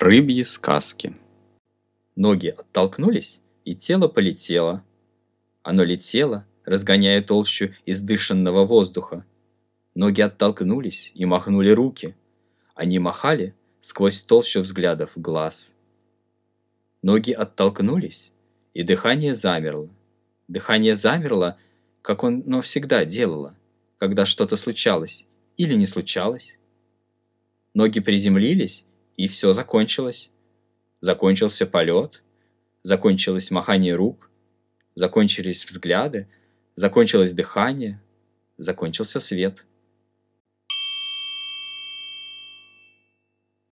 Рыбьи сказки. Ноги оттолкнулись, и тело полетело. Оно летело, разгоняя толщу издышанного воздуха. Ноги оттолкнулись и махнули руки. Они махали сквозь толщу взглядов глаз. Ноги оттолкнулись, и дыхание замерло. Дыхание замерло, как оно всегда делало, когда что-то случалось или не случалось. Ноги приземлились, и все закончилось. Закончился полет, закончилось махание рук, закончились взгляды, закончилось дыхание, закончился свет.